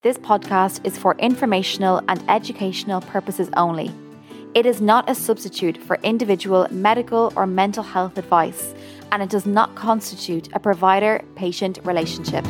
This podcast is for informational and educational purposes only. It is not a substitute for individual medical or mental health advice, and it does not constitute a provider patient relationship.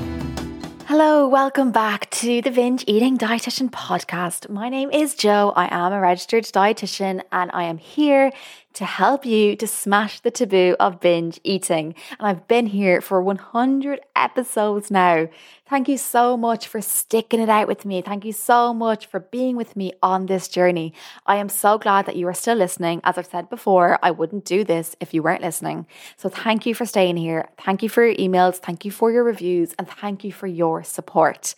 Hello, welcome back to the Binge Eating Dietitian podcast. My name is Jo. I am a registered dietitian and I am here to help you to smash the taboo of binge eating. And I've been here for 100 episodes now. Thank you so much for sticking it out with me. Thank you so much for being with me on this journey. I am so glad that you are still listening. As I've said before, I wouldn't do this if you weren't listening. So thank you for staying here. Thank you for your emails. Thank you for your reviews. And thank you for your support.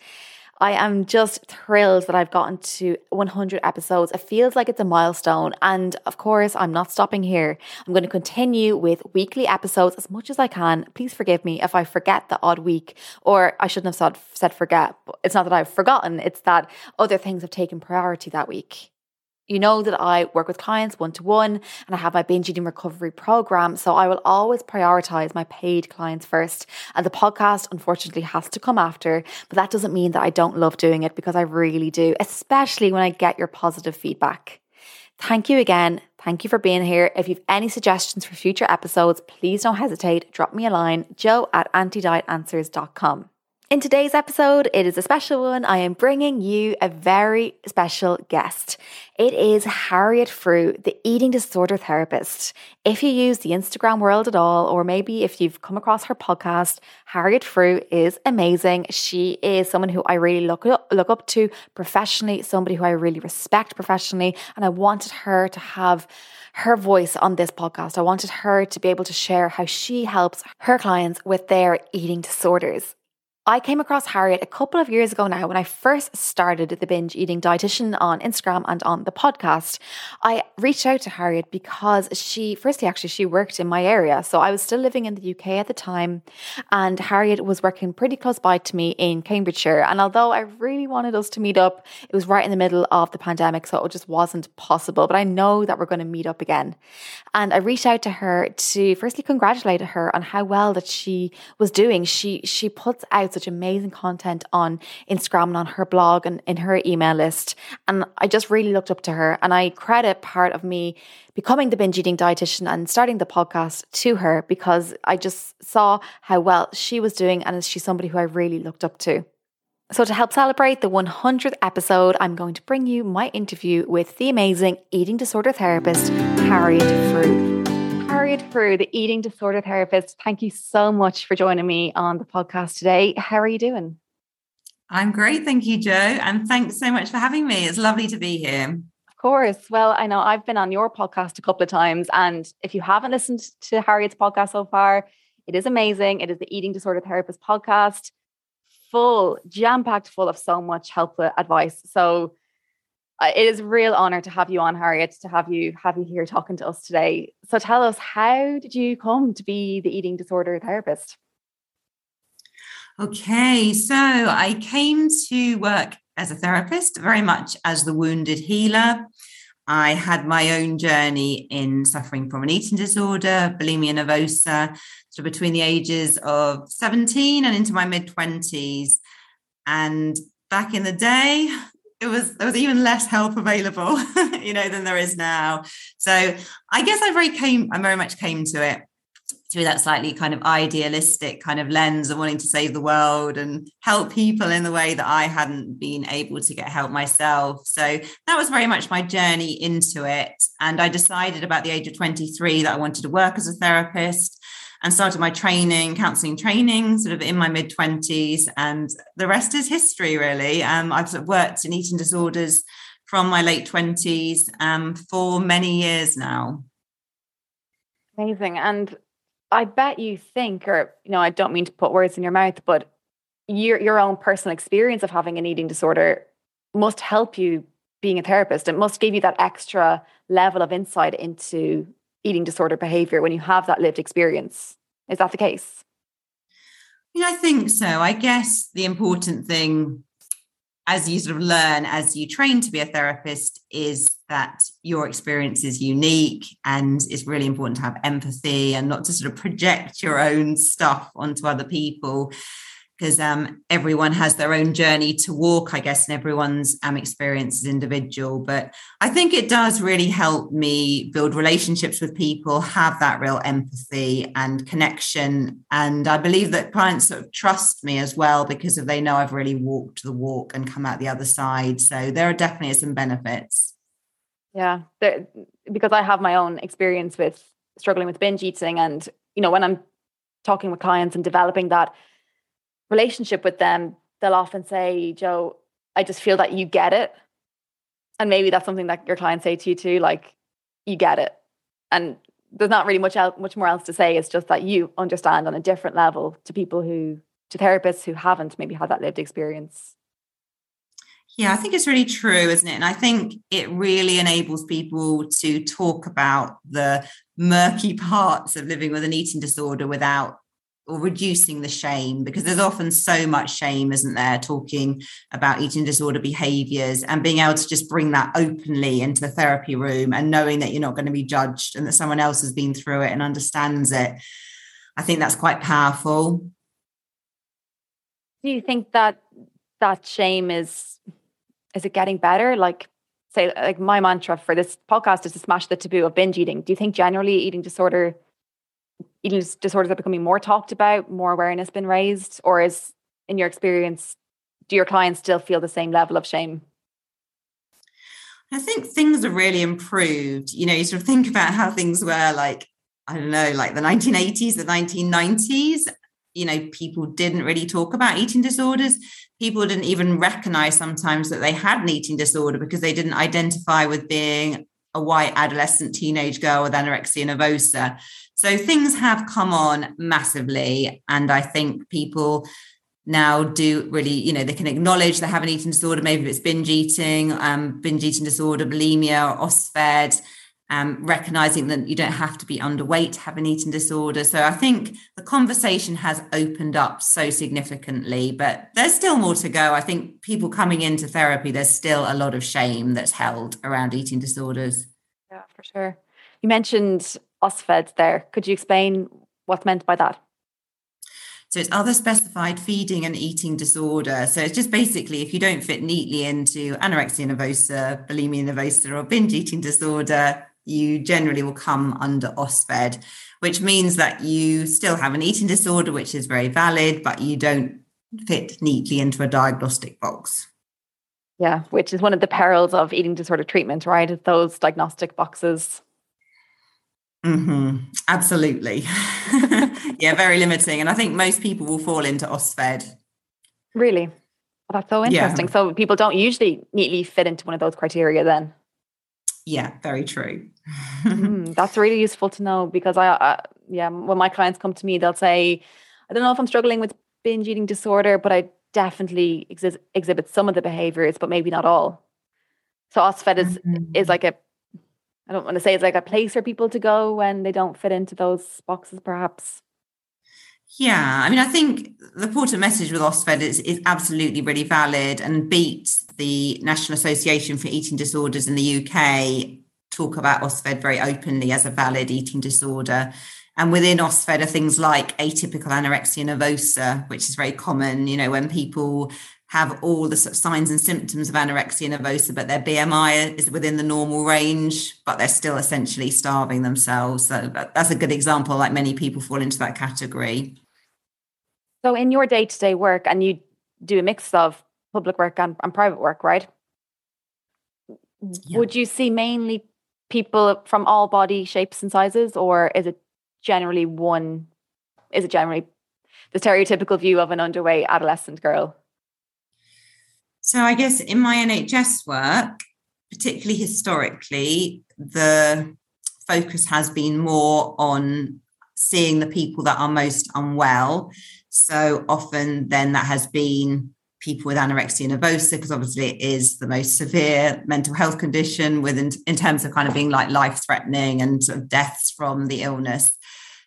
I am just thrilled that I've gotten to 100 episodes. It feels like it's a milestone. And of course, I'm not stopping here. I'm going to continue with weekly episodes as much as I can. Please forgive me if I forget the odd week, or I shouldn't have said, forget. It's not that I've forgotten, it's that other things have taken priority that week. You know that I work with clients one to one and I have my binge eating recovery program. So I will always prioritize my paid clients first. And the podcast, unfortunately, has to come after. But that doesn't mean that I don't love doing it because I really do, especially when I get your positive feedback. Thank you again. Thank you for being here. If you've any suggestions for future episodes, please don't hesitate. Drop me a line, jo at antidietanswers.com. In today's episode, it is a special one. I am bringing you a very special guest. It is Harriet Frew, the eating disorder therapist. If you use the Instagram world at all, or maybe if you've come across her podcast, Harriet Frew is amazing. She is someone who I really look up, look up to professionally, somebody who I really respect professionally, and I wanted her to have her voice on this podcast. I wanted her to be able to share how she helps her clients with their eating disorders. I came across Harriet a couple of years ago now when I first started the binge eating dietitian on Instagram and on the podcast. I reached out to Harriet because she, firstly, actually, she worked in my area. So I was still living in the UK at the time, and Harriet was working pretty close by to me in Cambridgeshire. And although I really wanted us to meet up, it was right in the middle of the pandemic, so it just wasn't possible. But I know that we're going to meet up again. And I reached out to her to firstly congratulate her on how well that she was doing. She she puts out such amazing content on Instagram and on her blog and in her email list. And I just really looked up to her. And I credit part of me becoming the binge eating dietitian and starting the podcast to her because I just saw how well she was doing. And she's somebody who I really looked up to. So, to help celebrate the 100th episode, I'm going to bring you my interview with the amazing eating disorder therapist, Harriet Frew. Frew, the eating disorder therapist. Thank you so much for joining me on the podcast today. How are you doing? I'm great. Thank you, Jo. And thanks so much for having me. It's lovely to be here. Of course. Well, I know I've been on your podcast a couple of times. And if you haven't listened to Harriet's podcast so far, it is amazing. It is the Eating Disorder Therapist podcast, full, jam packed full of so much helpful advice. So Uh, it is a real honor to have you on, Harriet, to have you have you here talking to us today. So tell us, how did you come to be the eating disorder therapist? Okay, so I came to work as a therapist, very much as the wounded healer. I had my own journey in suffering from an eating disorder, bulimia nervosa, so between the ages of 17 and into my mid 20s. And back in the day, it was there was even less help available, you know, than there is now. So I guess I very came, I very much came to it through that slightly kind of idealistic kind of lens of wanting to save the world and help people in the way that I hadn't been able to get help myself. So that was very much my journey into it. And I decided about the age of 23 that I wanted to work as a therapist and started my training, counseling training, sort of in my mid 20s. And the rest is history, really. Um, I've sort of worked in eating disorders from my late 20s um, for many years now. Amazing. And I bet you think, or, you know, I don't mean to put words in your mouth, but your, your own personal experience of having an eating disorder must help you being a therapist. It must give you that extra level of insight into eating disorder behavior when you have that lived experience. Is that the case? Yeah, I think so. I guess the important thing as you sort of learn as you train to be a therapist is that your experience is unique and it's really important to have empathy and not to sort of project your own stuff onto other people because um, everyone has their own journey to walk, I guess, and everyone's um, experience is individual. But I think it does really help me build relationships with people, have that real empathy and connection. And I believe that clients sort of trust me as well because if they know I've really walked the walk and come out the other side. So there are definitely some benefits. Yeah, there, because I have my own experience with struggling with binge eating. And, you know, when I'm talking with clients and developing that relationship with them, they'll often say, Jo, I just feel that you get it. And maybe that's something that your clients say to you too, like, you get it. And there's not really much else, much more else to say. It's just that you understand on a different level to people who, to therapists who haven't maybe had that lived experience. Yeah, I think it's really true, isn't it? And I think it really enables people to talk about the murky parts of living with an eating disorder without or reducing the shame because there's often so much shame isn't there talking about eating disorder behaviors and being able to just bring that openly into the therapy room and knowing that you're not going to be judged and that someone else has been through it and understands it. I think that's quite powerful. Do you think that that shame is is it getting better? Like say like my mantra for this podcast is to smash the taboo of binge eating. Do you think generally eating disorder eating disorders are becoming more talked about, more awareness been raised, or is in your experience, do your clients still feel the same level of shame? I think things have really improved. You know, you sort of think about how things were like, I don't know, like the 1980s, the 1990s. You know, people didn't really talk about eating disorders. People didn't even recognize sometimes that they had an eating disorder because they didn't identify with being a white adolescent teenage girl with anorexia nervosa. So things have come on massively. And I think people now do really, you know, they can acknowledge they have an eating disorder, maybe it's binge eating, um, binge eating disorder, bulimia, or OSFED, um, recognizing that you don't have to be underweight to have an eating disorder. So I think the conversation has opened up so significantly, but there's still more to go. I think people coming into therapy, there's still a lot of shame that's held around eating disorders. Yeah, for sure. You mentioned OSFED there. Could you explain what's meant by that? So it's other specified feeding and eating disorder. So it's just basically if you don't fit neatly into anorexia nervosa, bulimia nervosa, or binge eating disorder, you generally will come under OSFED, which means that you still have an eating disorder, which is very valid, but you don't fit neatly into a diagnostic box. Yeah, which is one of the perils of eating disorder treatment, right? Those diagnostic boxes Mm-hmm. Absolutely. yeah, very limiting. And I think most people will fall into OSFED. Really? Well, that's so interesting. Yeah. So people don't usually neatly fit into one of those criteria then? Yeah, very true. mm, that's really useful to know because I, uh, yeah, when my clients come to me, they'll say, I don't know if I'm struggling with binge eating disorder, but I definitely exi- exhibit some of the behaviors, but maybe not all. So OSFED is mm-hmm. is like a I don't want to say it's like a place for people to go when they don't fit into those boxes, perhaps. Yeah, I mean, I think the important message with OSFED is, is absolutely really valid and beats the National Association for Eating Disorders in the UK talk about OSFED very openly as a valid eating disorder. And within OSFED are things like atypical anorexia nervosa, which is very common, you know, when people have all the signs and symptoms of anorexia nervosa, but their BMI is within the normal range, but they're still essentially starving themselves. So that's a good example. Like many people fall into that category. So, in your day to day work, and you do a mix of public work and, and private work, right? Yeah. Would you see mainly people from all body shapes and sizes, or is it generally one? Is it generally the stereotypical view of an underweight adolescent girl? So I guess in my NHS work, particularly historically, the focus has been more on seeing the people that are most unwell. So often then that has been people with anorexia nervosa, because obviously it is the most severe mental health condition within in terms of kind of being like life threatening and sort of deaths from the illness.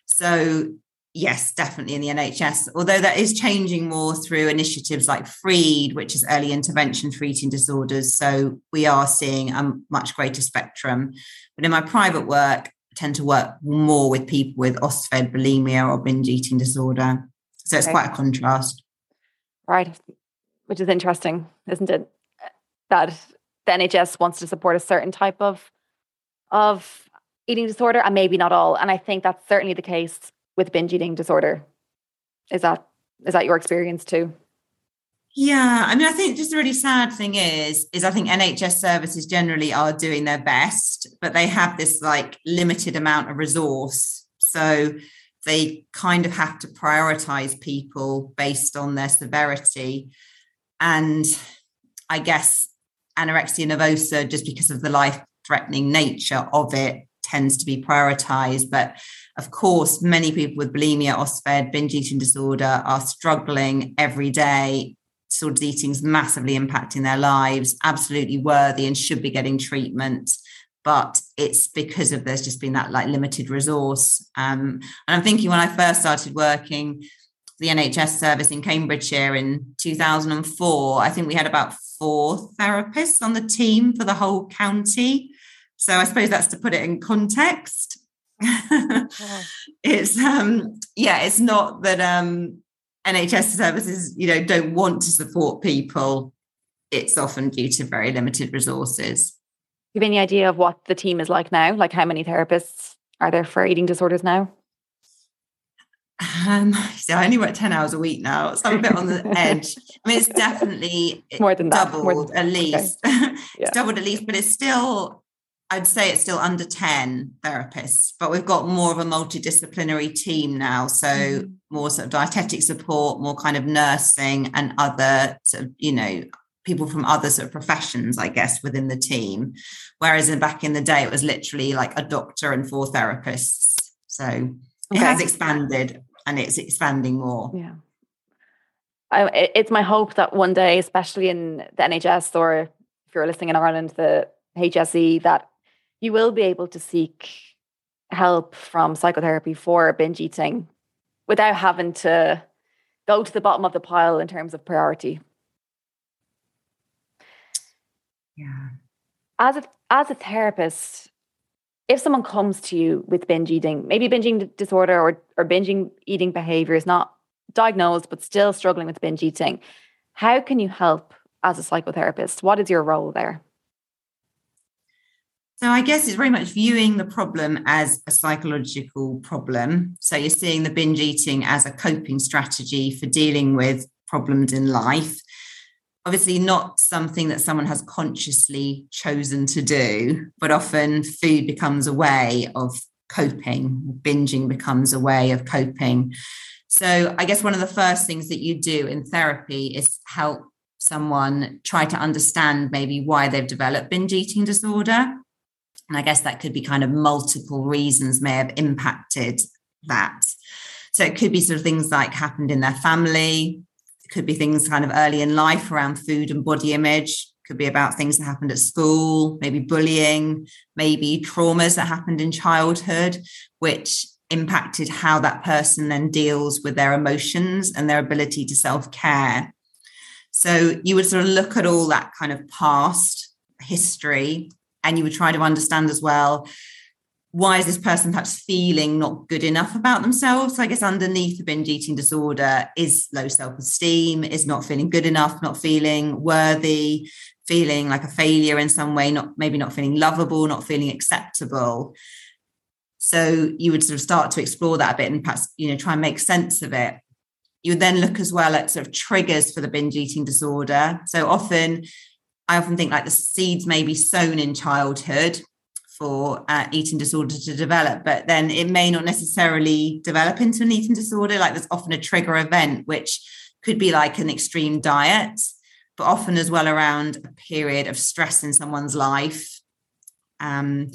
So yes, definitely in the NHS, although that is changing more through initiatives like FREED, which is early intervention for eating disorders. So we are seeing a much greater spectrum. But in my private work, tend to work more with people with OSFED, bulimia, or binge eating disorder. So it's okay. quite a contrast. Right. Which is interesting, isn't it? That the NHS wants to support a certain type of of eating disorder and maybe not all. And I think that's certainly the case with binge eating disorder. Is that is that your experience too? Yeah, I mean, I think just the really sad thing is, is I think NHS services generally are doing their best, but they have this like limited amount of resource. So they kind of have to prioritize people based on their severity. And I guess anorexia nervosa, just because of the life threatening nature of it, tends to be prioritized. But of course, many people with bulimia, OSFED, binge eating disorder are struggling every day. Sort of eating is massively impacting their lives, absolutely worthy and should be getting treatment. But it's because of there's just been that like limited resource. Um, and I'm thinking when I first started working, the NHS service in Cambridgeshire in 2004, I think we had about four therapists on the team for the whole county. So I suppose that's to put it in context. it's um yeah, it's not that um NHS services, you know, don't want to support people. It's often due to very limited resources. Do you have any idea of what the team is like now? Like how many therapists are there for eating disorders now? Um, so I only work 10 hours a week now, so I'm a bit on the edge. I mean, it's definitely more than doubled that. More than, at least. Okay. Yeah. it's doubled at least, but it's still, I'd say it's still under 10 therapists, but we've got more of a multidisciplinary team now. So mm-hmm. more sort of dietetic support, more kind of nursing and other sort of, you know, people from other sort of professions, I guess, within the team. Whereas in back in the day, it was literally like a doctor and four therapists. So okay. it has expanded and it's expanding more. Yeah. I, it's my hope that one day, especially in the NHS or if you're listening in Ireland, the HSE, that you will be able to seek help from psychotherapy for binge eating without having to go to the bottom of the pile in terms of priority. Yeah. As a as a therapist, if someone comes to you with binge eating, maybe binging disorder or or binging eating behavior is not diagnosed but still struggling with binge eating, how can you help as a psychotherapist? What is your role there? So I guess it's very much viewing the problem as a psychological problem. So you're seeing the binge eating as a coping strategy for dealing with problems in life obviously not something that someone has consciously chosen to do, but often food becomes a way of coping, binging becomes a way of coping. So, I guess one of the first things that you do in therapy is help someone try to understand maybe why they've developed binge eating disorder. And I guess that could be kind of multiple reasons may have impacted that. So it could be sort of things like happened in their family, it could be things kind of early in life around food and body image. Could be about things that happened at school, maybe bullying, maybe traumas that happened in childhood, which impacted how that person then deals with their emotions and their ability to self care. So you would sort of look at all that kind of past history and you would try to understand as well why is this person perhaps feeling not good enough about themselves? I guess underneath the binge eating disorder is low self esteem, is not feeling good enough, not feeling worthy, feeling like a failure in some way, not maybe not feeling lovable, not feeling acceptable. So you would sort of start to explore that a bit and perhaps, you know, try and make sense of it. You would then look as well at sort of triggers for the binge eating disorder. So often, I often think like the seeds may be sown in childhood for uh, eating disorder to develop, but then it may not necessarily develop into an eating disorder. Like there's often a trigger event, which could be like an extreme diet, but often as well around a period of stress in someone's life. Um,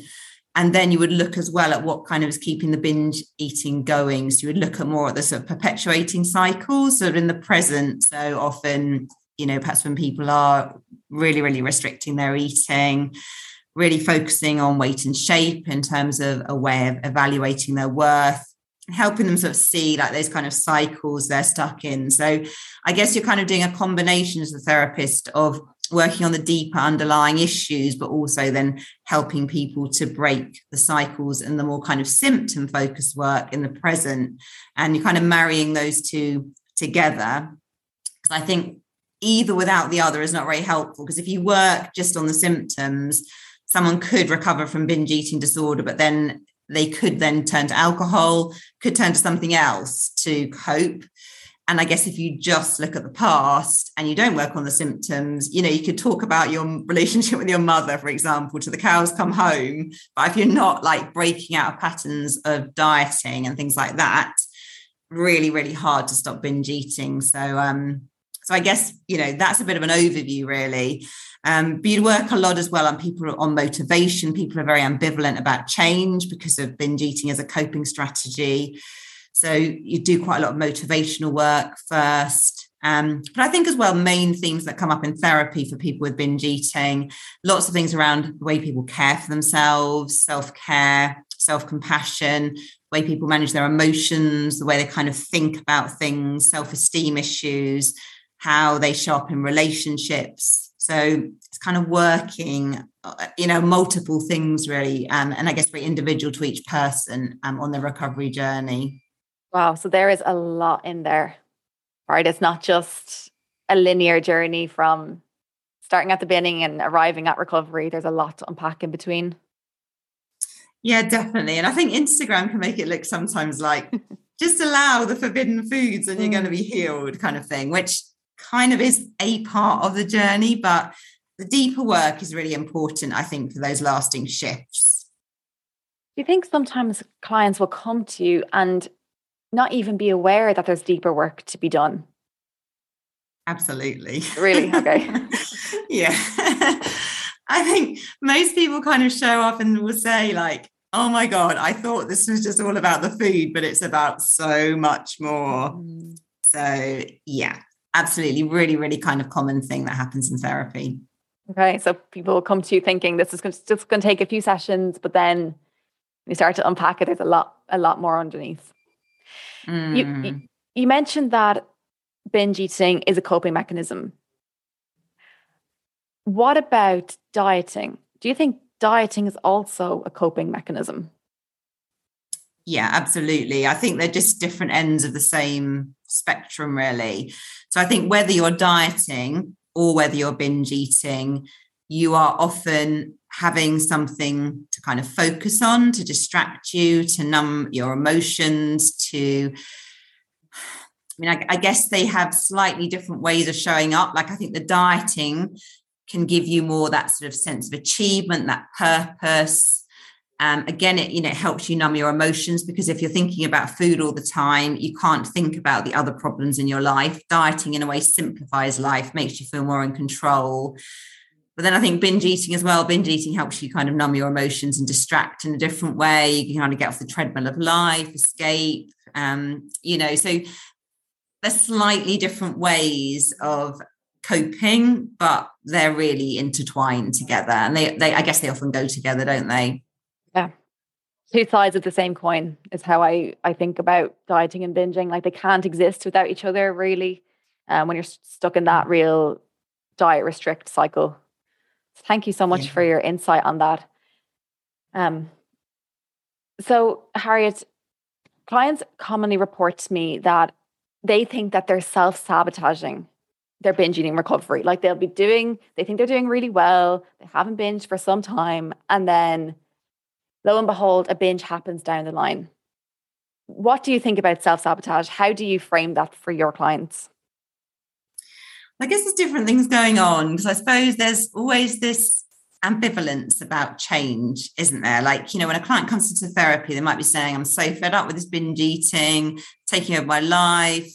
and then you would look as well at what kind of is keeping the binge eating going. So you would look at more at the sort of perpetuating cycles, sort of in the present. So often, you know, perhaps when people are really, really restricting their eating, really focusing on weight and shape in terms of a way of evaluating their worth helping them sort of see like those kind of cycles they're stuck in. So i guess you're kind of doing a combination as a therapist of working on the deeper underlying issues but also then helping people to break the cycles and the more kind of symptom focused work in the present. And you're kind of marrying those two together. So I think either without the other is not very helpful because if you work just on the symptoms, someone could recover from binge eating disorder, but then they could then turn to alcohol, could turn to something else to cope. And I guess if you just look at the past and you don't work on the symptoms, you know, you could talk about your relationship with your mother, for example, to the cows come home. But if you're not like breaking out of patterns of dieting and things like that, really, really hard to stop binge eating. So um, so I guess, you know, that's a bit of an overview, really. Um, but you work a lot as well on people on motivation. People are very ambivalent about change because of binge eating as a coping strategy. So you do quite a lot of motivational work first. Um, but I think as well, main themes that come up in therapy for people with binge eating, lots of things around the way people care for themselves, self care, self compassion, way people manage their emotions, the way they kind of think about things, self esteem issues, how they show up in relationships. So it's kind of working, uh, you know, multiple things really, um, and I guess very individual to each person um, on the recovery journey. Wow, so there is a lot in there, right? It's not just a linear journey from starting at the beginning and arriving at recovery. There's a lot to unpack in between. Yeah, definitely. And I think Instagram can make it look sometimes like just allow the forbidden foods and you're going to be healed kind of thing, which kind of is a part of the journey, but the deeper work is really important, I think, for those lasting shifts. Do you think sometimes clients will come to you and not even be aware that there's deeper work to be done? Absolutely. Really? Okay. yeah. I think most people kind of show up and will say, like, oh my God, I thought this was just all about the food, but it's about so much more. Mm. So, yeah, absolutely. Really really kind of common thing that happens in therapy. Okay so people come to you thinking this is just going to take a few sessions but then you start to unpack it. There's a lot a lot more underneath. Mm. you, you mentioned that binge eating is a coping mechanism. What about dieting? Do you think dieting is also a coping mechanism? Yeah absolutely. I think they're just different ends of the same spectrum really so I think whether you're dieting or whether you're binge eating, you are often having something to kind of focus on, to distract you, to numb your emotions, to I mean, I, I, guess they have slightly different ways of showing up. Like I think the dieting can give you more that sort of sense of achievement, that purpose, um, again, it you know it helps you numb your emotions because if you're thinking about food all the time, you can't think about the other problems in your life. Dieting, in a way, simplifies life, makes you feel more in control. But then I think binge eating as well. Binge eating helps you kind of numb your emotions and distract in a different way. You can kind of get off the treadmill of life, escape. Um, you know, so there's slightly different ways of coping, but they're really intertwined together. And they, they I guess they often go together, don't they? Two sides of the same coin is how I, I think about dieting and binging. Like they can't exist without each other, really, um, when you're stuck in that real diet restrict cycle. So thank you so much yeah. for your insight on that. Um, so, Harriet, clients commonly report to me that they think that they're self sabotaging their binge eating recovery. Like they'll be doing, they think they're doing really well, they haven't binged for some time, and then lo and behold, a binge happens down the line. What do you think about self sabotage? How do you frame that for your clients? I guess there's different things going on because I suppose there's always this ambivalence about change, isn't there? Like, you know, when a client comes into therapy, they might be saying, I'm so fed up with this binge eating, taking over my life,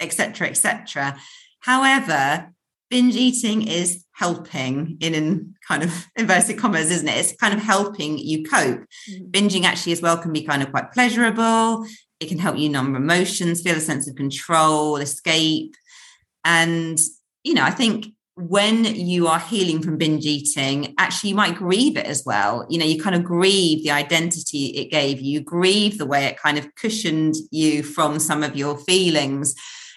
etc., etc. However, binge eating is helping in, in kind of inverted commas, isn't it? It's kind of helping you cope. Mm-hmm. Binging actually as well can be kind of quite pleasurable. It can help you numb emotions, feel a sense of control, escape. And, you know, I think when you are healing from binge eating, actually you might grieve it as well. You know, you kind of grieve the identity it gave you, you grieve the way it kind of cushioned you from some of your feelings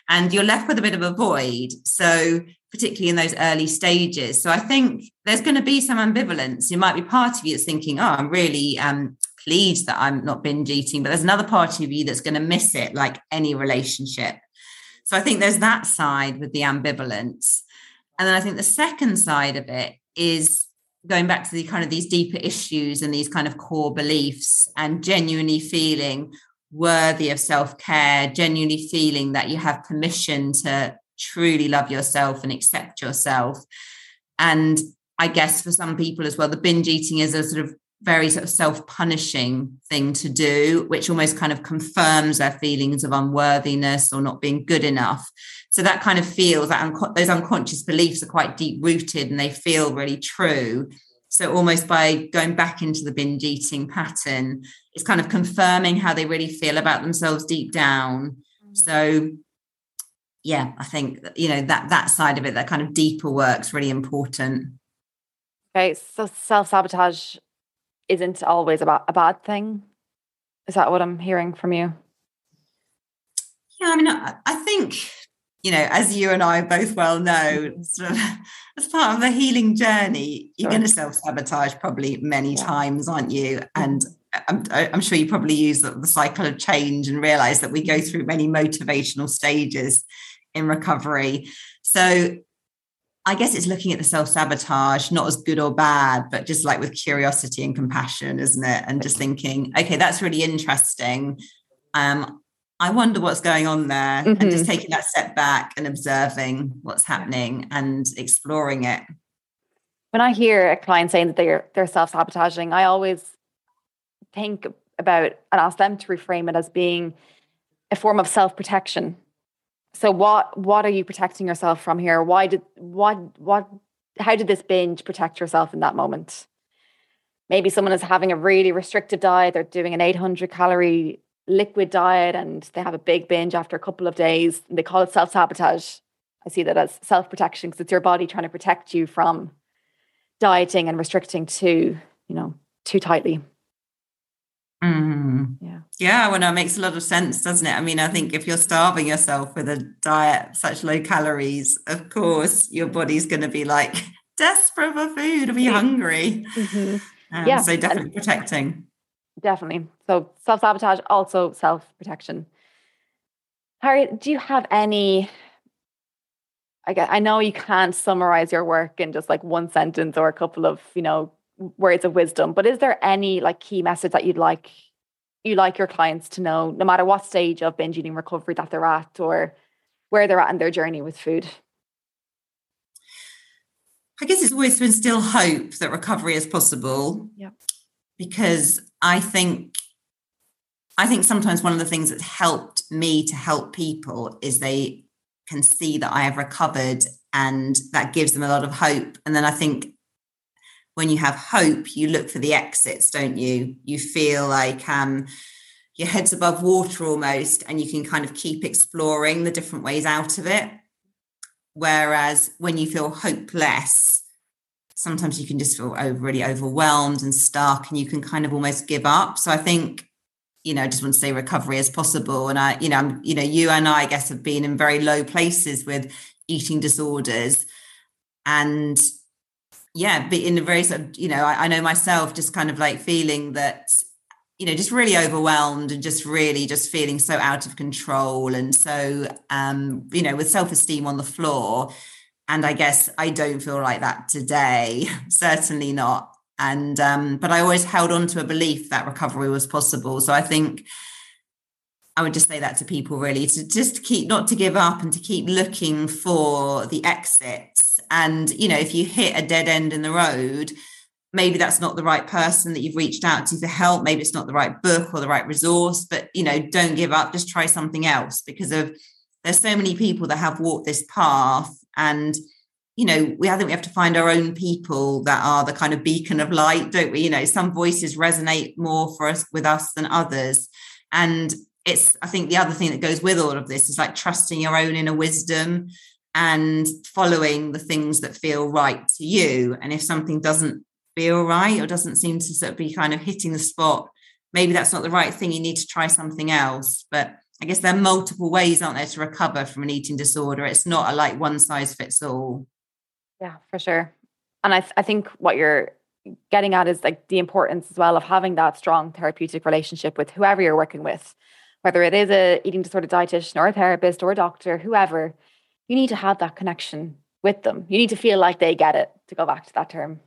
and you're left with a bit of a void. So, particularly in those early stages. So, I think there's going to be some ambivalence. It might be part of you that's thinking, oh, I'm really um, pleased that I'm not binge eating, but there's another part of you that's going to miss it, like any relationship. So I think there's that side with the ambivalence. And then I think the second side of it is going back to the kind of these deeper issues and these kind of core beliefs and genuinely feeling worthy of self-care, genuinely feeling that you have permission to truly love yourself and accept yourself. And I guess for some people as well, the binge eating is a sort of very sort of self-punishing thing to do which almost kind of confirms their feelings of unworthiness or not being good enough. So that kind of feels that un- those unconscious beliefs are quite deep rooted and they feel really true. So almost by going back into the binge eating pattern it's kind of confirming how they really feel about themselves deep down. So yeah i think you know that that side of it that kind of deeper work's really important okay so self-sabotage isn't always about a bad thing. Is that what I'm hearing from you? Yeah, I mean, I, I think you know, as you and I both well know, sort of, as part of the healing journey, you're sure. going to self sabotage probably many yeah. times, aren't you? Mm-hmm. And uh, I'm, I'm, sure you probably use the, the cycle of change and realize that we go through many motivational stages in recovery. So I guess it's looking at the self sabotage, not as good or bad, but just like with curiosity and compassion, isn't it? And just thinking, okay, that's really interesting. Um, I wonder what's going on there, mm-hmm. and just taking that step back and observing what's happening and exploring it. When I hear a client saying that they're they're self sabotaging, I always think about and ask them to reframe it as being a form of self protection so what what are you protecting yourself from here? Why did what what how did this binge protect yourself in that moment? Maybe someone is having a really restrictive diet they're doing an 800 calorie liquid diet and they have a big binge after a couple of days and they call it self-sabotage. I see that as self-protection because it's your body trying to protect you from dieting and restricting too you know too tightly Mm. Yeah. Yeah, well, no, it makes a lot of sense, doesn't it? I mean, I think if you're starving yourself with a diet such low calories, of course, your body's going to be like desperate for food or be hungry. Mm-hmm. Um, yeah. So definitely protecting. Definitely. So self sabotage, also self protection. Harriet, do you have any? I I know you can't summarize your work in just like one sentence or a couple of you know words of wisdom but is there any like key message that you'd like you like your clients to know no matter what stage of binge eating recovery that they're at or where they're at in their journey with food? I guess it's always to instill hope that recovery is possible. Yeah. Because i think i think sometimes one of the things that's helped me to help people is they can see that i have recovered and that gives them a lot of hope. And then i think when you have hope, you look for the exits, don't you? You feel like um, your head's above water almost, and you can kind of keep exploring the different ways out of it. Whereas when you feel hopeless, sometimes you can just feel over, really overwhelmed and stuck, and you can kind of almost give up. So I think, you know, I just want to say recovery as possible. And I, you know, I'm, you know, you and I, I guess, have been in very low places with eating disorders, and yeah, but in a very sort of, you know, I, I know myself just kind of like feeling that, you know, just really overwhelmed and just really just feeling so out of control and so, um, you know, with self esteem on the floor. And I guess I don't feel like that today, certainly not. And, um, but I always held on to a belief that recovery was possible. So I think, I would just say that to people really to just keep not to give up and to keep looking for the exits. And, you know, if you hit a dead end in the road, maybe that's not the right person that you've reached out to for help. Maybe it's not the right book or the right resource, but, you know, don't give up, just try something else because of there's so many people that have walked this path and you know we I think we have to find our own people that are the kind of beacon of light don't we you know some voices resonate more for us with us than others and it's i think the other thing that goes with all of this is like trusting your own inner wisdom and following the things that feel right to you. And if something doesn't feel right or doesn't seem to sort of be kind of hitting the spot maybe that's not the right thing you need to try something else. But i guess there are multiple ways aren't there to recover from an eating disorder? It's not a like one size fits all. Yeah for sure. And i, th- I think what you're getting at is like the importance as well of having that strong therapeutic relationship with whoever you're working with whether it is a eating disorder dietitian or a therapist or a doctor, whoever, you need to have that connection with them. You need to feel like they get it, to go back to that term.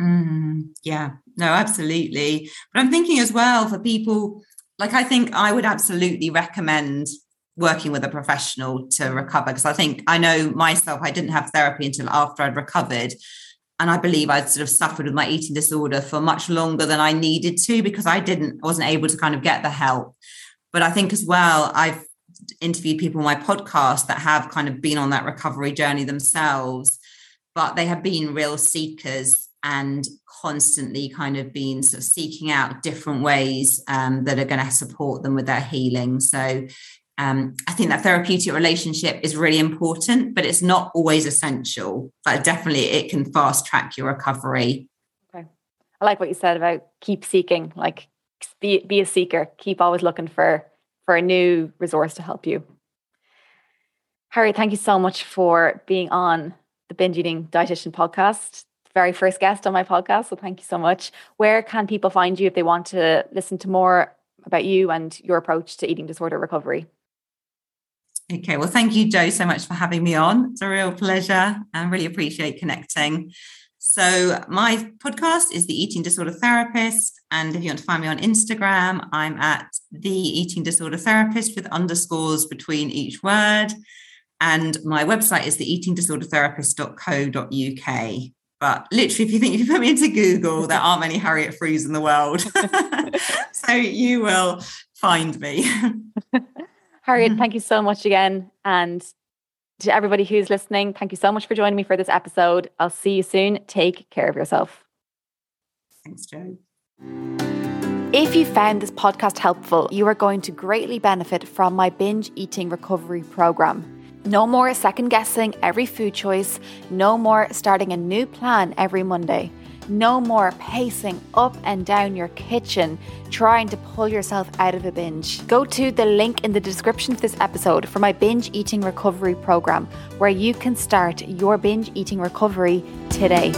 Mm, yeah, no, absolutely. But I'm thinking as well for people, like, I think I would absolutely recommend working with a professional to recover because I think I know myself, I didn't have therapy until after I'd recovered. And I believe I'd sort of suffered with my eating disorder for much longer than I needed to because I didn't, wasn't able to kind of get the help. But I think as well, I've interviewed people on my podcast that have kind of been on that recovery journey themselves, but they have been real seekers and constantly kind of been sort of seeking out different ways um, that are going to support them with their healing. So um, I think that therapeutic relationship is really important, but it's not always essential. But definitely, it can fast track your recovery. Okay, I like what you said about keep seeking, like be be a seeker, keep always looking for for a new resource to help you. harry thank you so much for being on the Binge Eating Dietitian podcast. Very first guest on my podcast, so thank you so much. Where can people find you if they want to listen to more about you and your approach to eating disorder recovery? Okay, well, thank you, Jo so much for having me on. It's a real pleasure. I really appreciate connecting. So, my podcast is The Eating Disorder Therapist. And if you want to find me on Instagram, I'm at The Eating Disorder Therapist with underscores between each word. And my website is theeatingdisordertherapist.co.uk. But literally, if you think if you put me into Google, there aren't many Harriet Frews in the world. so you will find me. Harriet, thank you so much again. And to everybody who's listening, thank you so much for joining me for this episode. I'll see you soon. Take care of yourself. Thanks, Jo. If you found this podcast helpful, you are going to greatly benefit from my binge eating recovery program. No more second guessing every food choice, no more starting a new plan every Monday. No more pacing up and down your kitchen trying to pull yourself out of a binge. Go to the link in the description of this episode for my binge eating recovery program where you can start your binge eating recovery today.